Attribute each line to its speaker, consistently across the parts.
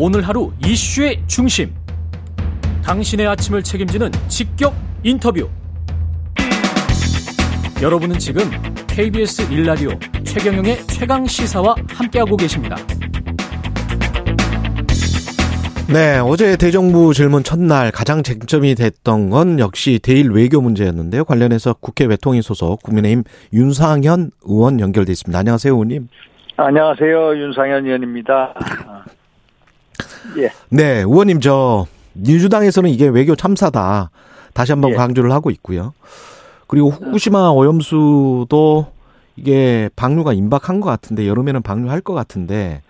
Speaker 1: 오늘 하루 이슈의 중심. 당신의 아침을 책임지는 직격 인터뷰. 여러분은 지금 KBS 일라디오 최경영의 최강 시사와 함께하고 계십니다.
Speaker 2: 네, 어제 대정부 질문 첫날 가장 쟁점이 됐던 건 역시 대일 외교 문제였는데요. 관련해서 국회 외통위 소속 국민의힘 윤상현 의원 연결돼 있습니다. 안녕하세요, 의원님.
Speaker 3: 안녕하세요, 윤상현 의원입니다.
Speaker 2: 예. 네, 의원님 저 민주당에서는 이게 외교 참사다. 다시 한번 예. 강조를 하고 있고요. 그리고 후쿠시마 오염수도 이게 방류가 임박한 것 같은데 여름에는 방류할 것 같은데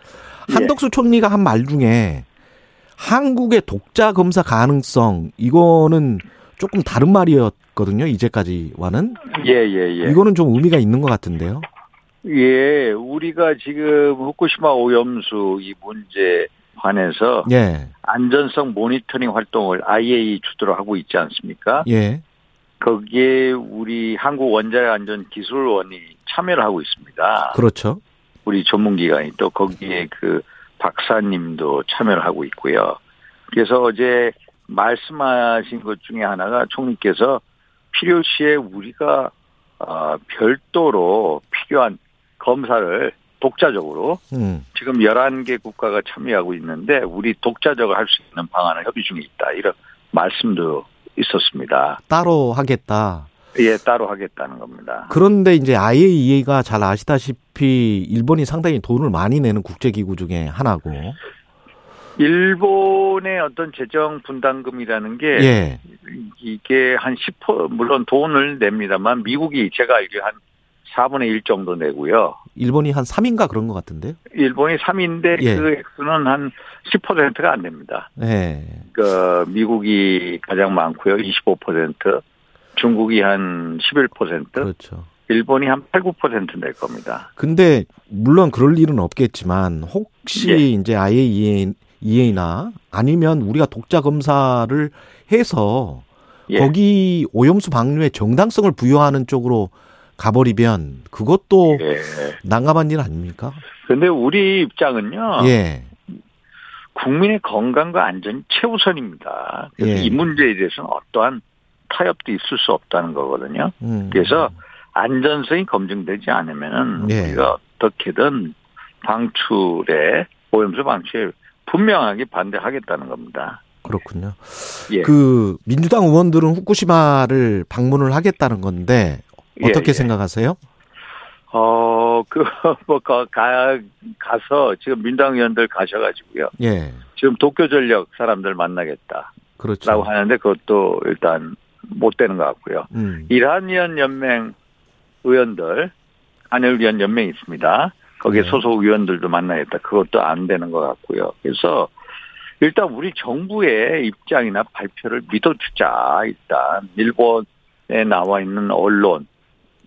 Speaker 2: 예. 한덕수 총리가 한 말 중에 한국의 독자 검사 가능성 이거는 조금 다른 말이었거든요. 이제까지와는.
Speaker 3: 예, 예, 예.
Speaker 2: 이거는 좀 의미가 있는 것 같은데요.
Speaker 3: 예, 우리가 지금 후쿠시마 오염수 이 문제 관해서 예. 안전성 모니터링 활동을 IAEA 주도로 하고 있지 않습니까?
Speaker 2: 예.
Speaker 3: 거기에 우리 한국 원자력 안전 기술원이 참여를 하고 있습니다.
Speaker 2: 그렇죠.
Speaker 3: 우리 전문기관이 또 거기에 그 박사님도 참여를 하고 있고요. 그래서 어제 말씀하신 것 중에 하나가 총리께서 필요시에 우리가 어, 별도로 필요한 검사를 독자적으로 음. 지금 11개 국가가 참여하고 있는데 우리 독자적으로 할 수 있는 방안을 협의 중에 있다. 이런 말씀도 있었습니다.
Speaker 2: 따로 하겠다.
Speaker 3: 예, 따로 하겠다는 겁니다.
Speaker 2: 그런데 이제 IAEA가 잘 아시다시피 일본이 상당히 돈을 많이 내는 국제기구 중에 하나고.
Speaker 3: 일본의 어떤 재정 분담금이라는 게 예. 이게 한 10% 물론 돈을 냅니다만 미국이 제가 알기로 한 4분의 1 정도 내고요.
Speaker 2: 일본이 한 3인가 그런 것 같은데요?
Speaker 3: 일본이 3인데 예. 그 액수는 한 10%가 안 됩니다.
Speaker 2: 예.
Speaker 3: 그 미국이 가장 많고요. 25%. 중국이 한 11%.
Speaker 2: 그렇죠.
Speaker 3: 일본이 한 8, 9%낼 겁니다.
Speaker 2: 근데 물론 그럴 일은 없겠지만 혹시 예. 이제 IAEA나 아니면 우리가 독자 검사를 해서 예. 거기 오염수 방류의 정당성을 부여하는 쪽으로 가버리면 그것도 예. 난감한 일 아닙니까?
Speaker 3: 근데 우리 입장은요.
Speaker 2: 예.
Speaker 3: 국민의 건강과 안전이 최우선입니다. 그래서 예. 이 문제에 대해서는 어떠한 타협도 있을 수 없다는 거거든요. 음. 그래서 안전성이 검증되지 않으면은 예. 우리가 어떻게든 방출에 오염수 방출에 분명하게 반대하겠다는 겁니다.
Speaker 2: 그렇군요. 예. 그 민주당 의원들은 후쿠시마를 방문을 하겠다는 건데 어떻게 예, 예. 생각하세요?
Speaker 3: 어, 그, 뭐, 가, 가, 가서, 지금 민당 의원들 가셔가지고요.
Speaker 2: 예.
Speaker 3: 지금 도쿄 전력 사람들 만나겠다.
Speaker 2: 그렇죠.
Speaker 3: 라고 하는데 그것도 일단 못 되는 것 같고요. 음. 이란위원 연맹 의원들, 한일위원 연맹이 있습니다. 거기에 네. 소속 의원들도 만나겠다. 그것도 안 되는 것 같고요. 그래서 일단 우리 정부의 입장이나 발표를 믿어주자. 일단 일본에 나와 있는 언론,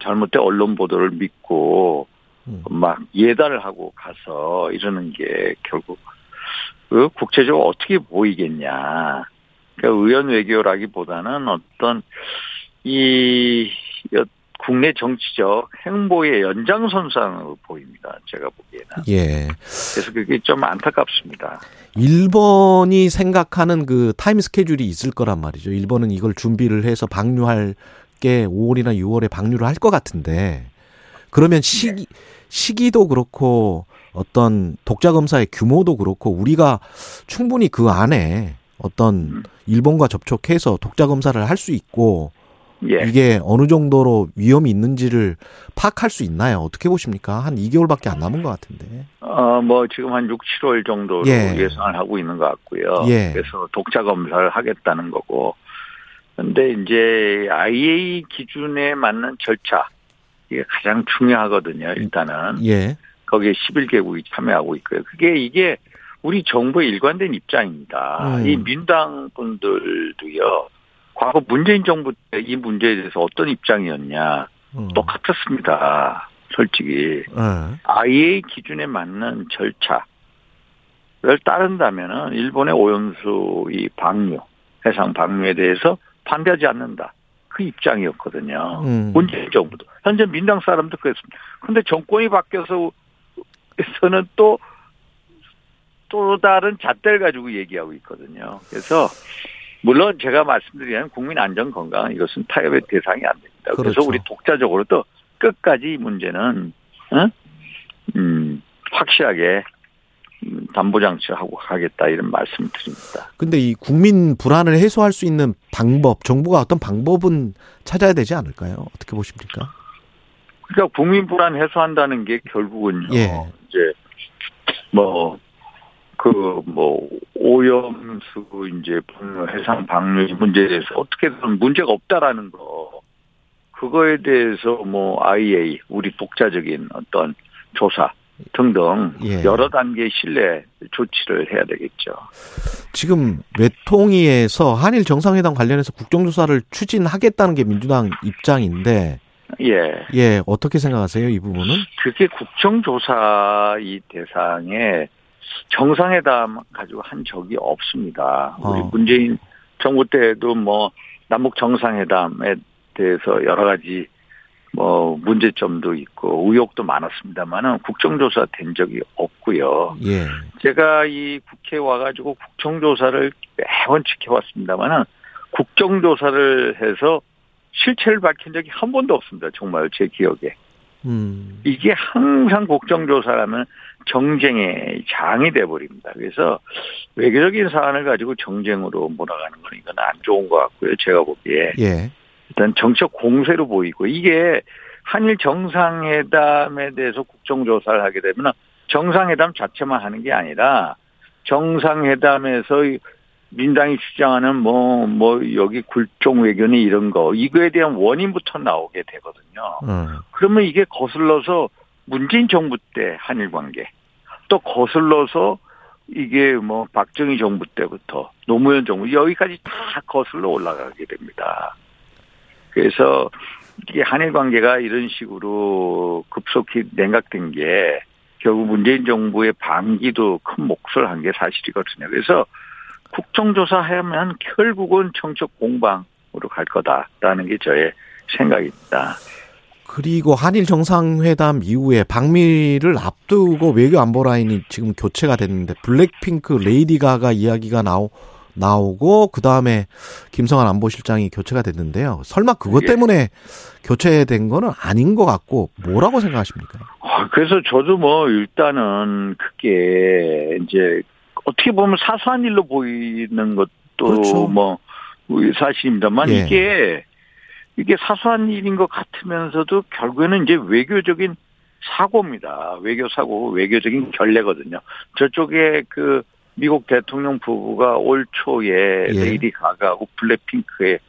Speaker 3: 잘못된 언론 보도를 믿고 음. 막 예단을 하고 가서 이러는 게 결국 그 국제적으로 어떻게 보이겠냐. 그러니까 의원 외교라기보다는 어떤 이 국내 정치적 행보의 연장선상으로 보입니다. 제가 보기에는.
Speaker 2: 예.
Speaker 3: 그래서 그게 좀 안타깝습니다.
Speaker 2: 일본이 생각하는 그 타임 스케줄이 있을 거란 말이죠. 일본은 이걸 준비를 해서 방류할 게 5월이나 6월에 방류를 할 것 같은데 그러면 시기 네. 시기도 그렇고 어떤 독자 검사의 규모도 그렇고 우리가 충분히 그 안에 어떤 음. 일본과 접촉해서 독자 검사를 할 수 있고 예. 이게 어느 정도로 위험이 있는지를 파악할 수 있나요? 어떻게 보십니까? 한 2개월밖에 안 남은 것 같은데.
Speaker 3: 어, 뭐 지금 한 6, 7월 정도로 예. 예상을 하고 있는 것 같고요.
Speaker 2: 예.
Speaker 3: 그래서 독자 검사를 하겠다는 거고. 근데 이제 IA 기준에 맞는 절차 이게 가장 중요하거든요. 일단은.
Speaker 2: 예.
Speaker 3: 거기에 11개국이 참여하고 있고요. 그게 이게 우리 정부의 일관된 입장입니다. 음. 이 민당 분들도요. 과거 문재인 정부 때 이 문제에 대해서 어떤 입장이었냐 음. 똑같았습니다. 솔직히 음. IA 기준에 맞는 절차를 따른다면은 일본의 오염수 이 방류 해상 방류에 대해서 반대하지 않는다. 그 입장이었거든요. 음. 문재인 정부도 현재 민당 사람도 그랬습니다. 근데 정권이 바뀌어서 에서는 또 또 다른 잣대를 가지고 얘기하고 있거든요. 그래서 물론 제가 말씀드리는 국민 안전 건강 이것은 타협의 대상이 안 됩니다. 그렇죠. 그래서 우리 독자적으로도 끝까지 이 문제는 어? 음, 확실하게 담보 장치하고 가겠다 이런 말씀을 드립니다.
Speaker 2: 근데 이 국민 불안을 해소할 수 있는 방법, 정부가 어떤 방법은 찾아야 되지 않을까요? 어떻게 보십니까?
Speaker 3: 그러니까 국민 불안 해소한다는 게 결국은요. 예. 이제 뭐 그뭐 뭐 오염수 이제 해상 방류 문제에 대해서 어떻게든 문제가 없다라는 거 그거에 대해서 뭐 IA 우리 독자적인 어떤 조사 등등 예. 여러 단계 신뢰 조치를 해야 되겠죠.
Speaker 2: 지금 외통위에서 한일 정상회담 관련해서 국정조사를 추진하겠다는 게 민주당 입장인데 예. 예, 어떻게 생각하세요, 이 부분은?
Speaker 3: 그게 국정조사 이 대상에 정상회담 가지고 한 적이 없습니다. 우리 어. 문재인 정부 때도 뭐 남북 정상회담에 대해서 여러 가지 뭐 문제점도 있고 의혹도 많았습니다만은 국정조사 된 적이 없고요. 예. 제가 이 국회 와가지고 국정조사를 매번 지켜왔습니다만은 국정조사를 해서 실체를 밝힌 적이 한 번도 없습니다. 정말 제 기억에. 음. 이게 항상 국정조사라면 정쟁의 장이 돼버립니다. 그래서 외교적인 사안을 가지고 정쟁으로 몰아가는 건 이건 안 좋은 것 같고요. 제가 보기에. 예. 일단 정책 공세로 보이고 이게 한일 정상회담에 대해서 국정조사를 하게 되면 정상회담 자체만 하는 게 아니라 정상회담에서 민당이 주장하는 뭐, 뭐, 여기 굴종 외교니 이런 거, 이거에 대한 원인부터 나오게 되거든요. 음. 그러면 이게 거슬러서 문재인 정부 때 한일 관계, 또 거슬러서 이게 뭐 박정희 정부 때부터 노무현 정부 여기까지 다 거슬러 올라가게 됩니다. 그래서 이게 한일 관계가 이런 식으로 급속히 냉각된 게 결국 문재인 정부의 반기도 큰 몫을 한 게 사실이거든요. 그래서 국정조사하면 결국은 정책 공방으로 갈 거다라는 게 저의 생각입니다.
Speaker 2: 그리고 한일 정상회담 이후에 방미를 앞두고 외교 안보 라인이 지금 교체가 됐는데 블랙핑크 레이디 가가 이야기가 나오 나오고 그 다음에 김성한 안보실장이 교체가 됐는데요. 설마 그것 예. 때문에 예. 교체된 거는 아닌 것 같고 뭐라고 생각하십니까?
Speaker 3: 아, 그래서 저도 뭐 일단은 그게 이제 어떻게 보면 사소한 일로 보이는 것도 그렇죠. 뭐 사실입니다만 예. 이게 이게 사소한 일인 것 같으면서도 결국에는 이제 외교적인 사고입니다. 외교 사고, 외교적인 결례거든요. 저쪽에 그 미국 대통령 부부가 올 초에 예. 레이디 가가하고 블랙핑크의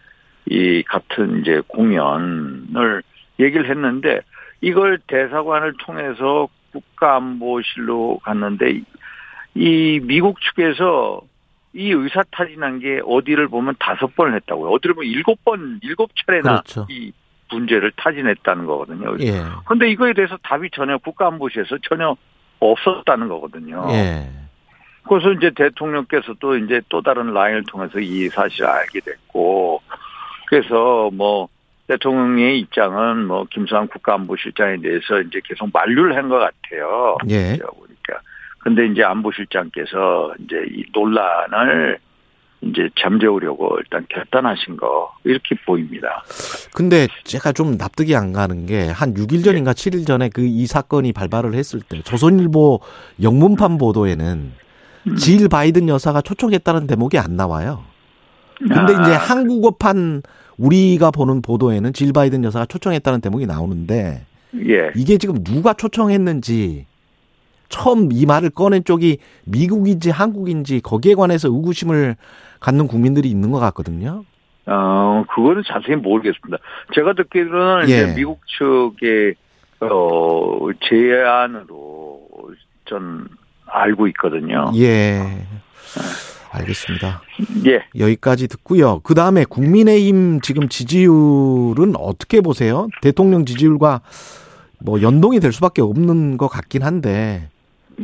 Speaker 3: 이 같은 이제 공연을 얘기를 했는데 이걸 대사관을 통해서 국가안보실로 갔는데 이 미국 측에서 이 의사 타진한 게 어디를 보면 다섯 번을 했다고요. 어디를 보면 일곱 번, 일곱 차례나 그렇죠. 이 문제를 타진했다는 거거든요. 예. 그런데 이거에 대해서 답이 전혀 국가안보실에서 전혀 없었다는 거거든요. 예. 그래서 이제 대통령께서도 이제 또 다른 라인을 통해서 이 사실을 알게 됐고, 그래서 뭐 대통령의 입장은 뭐 김수환 국가안보실장에 대해서 이제 계속 만류를 한 것 같아요. 예. 근데 이제 안보실장께서 이제 이 논란을 이제 잠재우려고 일단 결단하신 거 이렇게 보입니다.
Speaker 2: 근데 제가 좀 납득이 안 가는 게 한 6일 전인가 네. 7일 전에 그 이 사건이 발발을 했을 때 조선일보 영문판 보도에는 음. 질 바이든 여사가 초청했다는 대목이 안 나와요. 근데 아. 이제 한국어판 우리가 보는 보도에는 질 바이든 여사가 초청했다는 대목이 나오는데 예. 이게 지금 누가 초청했는지 처음 이 말을 꺼낸 쪽이 미국인지 한국인지 거기에 관해서 의구심을 갖는 국민들이 있는 것 같거든요.
Speaker 3: 어, 그거는 자세히 모르겠습니다. 제가 듣기로는 예. 이제 미국 측의 어, 제안으로 전 알고 있거든요.
Speaker 2: 예. 알겠습니다. 예. 여기까지 듣고요. 그 다음에 국민의힘 지금 지지율은 어떻게 보세요? 대통령 지지율과 뭐 연동이 될 수밖에 없는 것 같긴 한데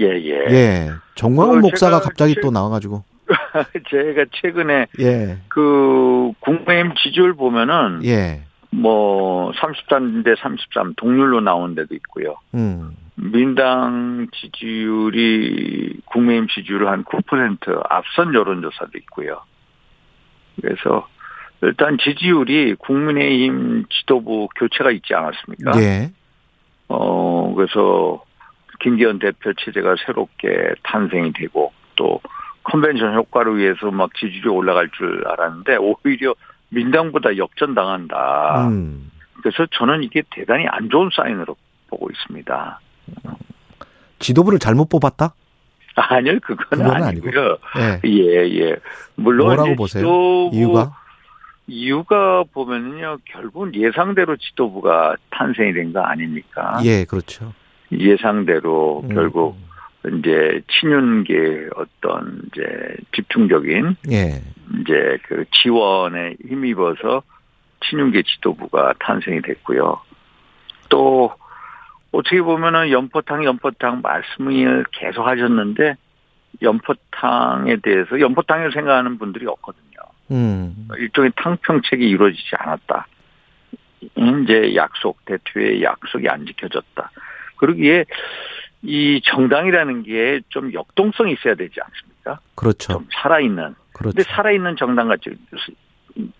Speaker 3: 예, 예.
Speaker 2: 예. 정광훈 어, 목사가 갑자기 최, 또 나와가지고.
Speaker 3: 제가 최근에. 예. 그, 국민의힘 지지율 보면은. 예. 뭐, 33대 33 동률로 나온 데도 있고요. 음. 민당 지지율이 국민의힘 지지율을 한 9% 앞선 여론조사도 있고요. 그래서 일단 지지율이 국민의힘 지도부 교체가 있지 않았습니까?
Speaker 2: 예.
Speaker 3: 어, 그래서 김기현 대표 체제가 새롭게 탄생이 되고 또 컨벤션 효과를 위해서 막 지지율이 올라갈 줄 알았는데 오히려 민당보다 역전당한다. 음. 그래서 저는 이게 대단히 안 좋은 사인으로 보고 있습니다.
Speaker 2: 지도부를 잘못 뽑았다?
Speaker 3: 아니요, 그건, 그건 아니고요. 예, 예. 예. 물론
Speaker 2: 뭐라고 보세요? 이유가?
Speaker 3: 이유가 보면요, 결국은 예상대로 지도부가 탄생이 된 거 아닙니까?
Speaker 2: 예, 그렇죠.
Speaker 3: 예상대로 음. 결국 이제 친윤계 어떤 이제 집중적인 예. 이제 그 지원에 힘입어서 친윤계 지도부가 탄생이 됐고요. 또 어떻게 보면은 연포탕 연포탕 말씀을 계속 하셨는데 연포탕에 대해서 연포탕을 생각하는 분들이 없거든요. 음. 일종의 탕평책이 이루어지지 않았다. 이제 약속 대투의 약속이 안 지켜졌다. 그러기에 이 정당이라는 게 좀 역동성이 있어야 되지 않습니까?
Speaker 2: 그렇죠.
Speaker 3: 좀 살아있는. 그렇죠. 근데 살아있는 정당 같이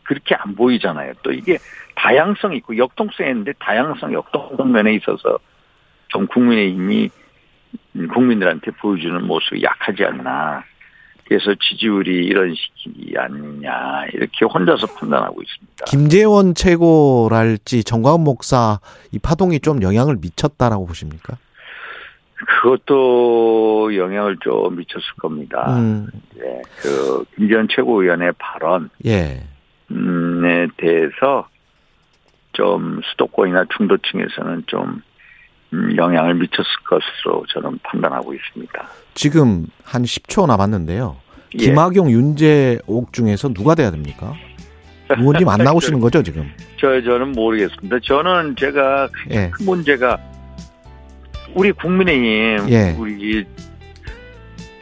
Speaker 3: 그렇게 안 보이잖아요. 또 이게 다양성이 있고 역동성이 있는데 다양성, 역동성 면에 있어서 좀 국민의힘이 국민들한테 보여주는 모습이 약하지 않나. 그래서 지지율이 이런 식이 아니냐 이렇게 혼자서 판단하고 있습니다.
Speaker 2: 김재원 최고랄지 정광훈 목사 이 파동이 좀 영향을 미쳤다라고 보십니까?
Speaker 3: 그것도 영향을 좀 미쳤을 겁니다. 음. 예, 그 김재원 최고위원의 발언 예. 에 대해서 좀 수도권이나 중도층에서는 좀 음, 영향을 미쳤을 것으로 저는 판단하고 있습니다.
Speaker 2: 지금 한 10초 남았는데요. 예. 김학용, 윤재옥 중에서 누가 돼야 됩니까? 의원님 안 나오시는 거죠 지금?
Speaker 3: 저 저는 모르겠습니다. 저는 제가 예. 큰 문제가 우리 국민의힘 예. 우리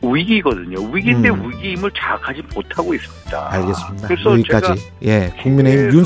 Speaker 3: 위기거든요. 위기인데 음. 위기임을 자각하지 못하고 있습니다.
Speaker 2: 알겠습니다. 그래서 여기까지 예 국민의힘 윤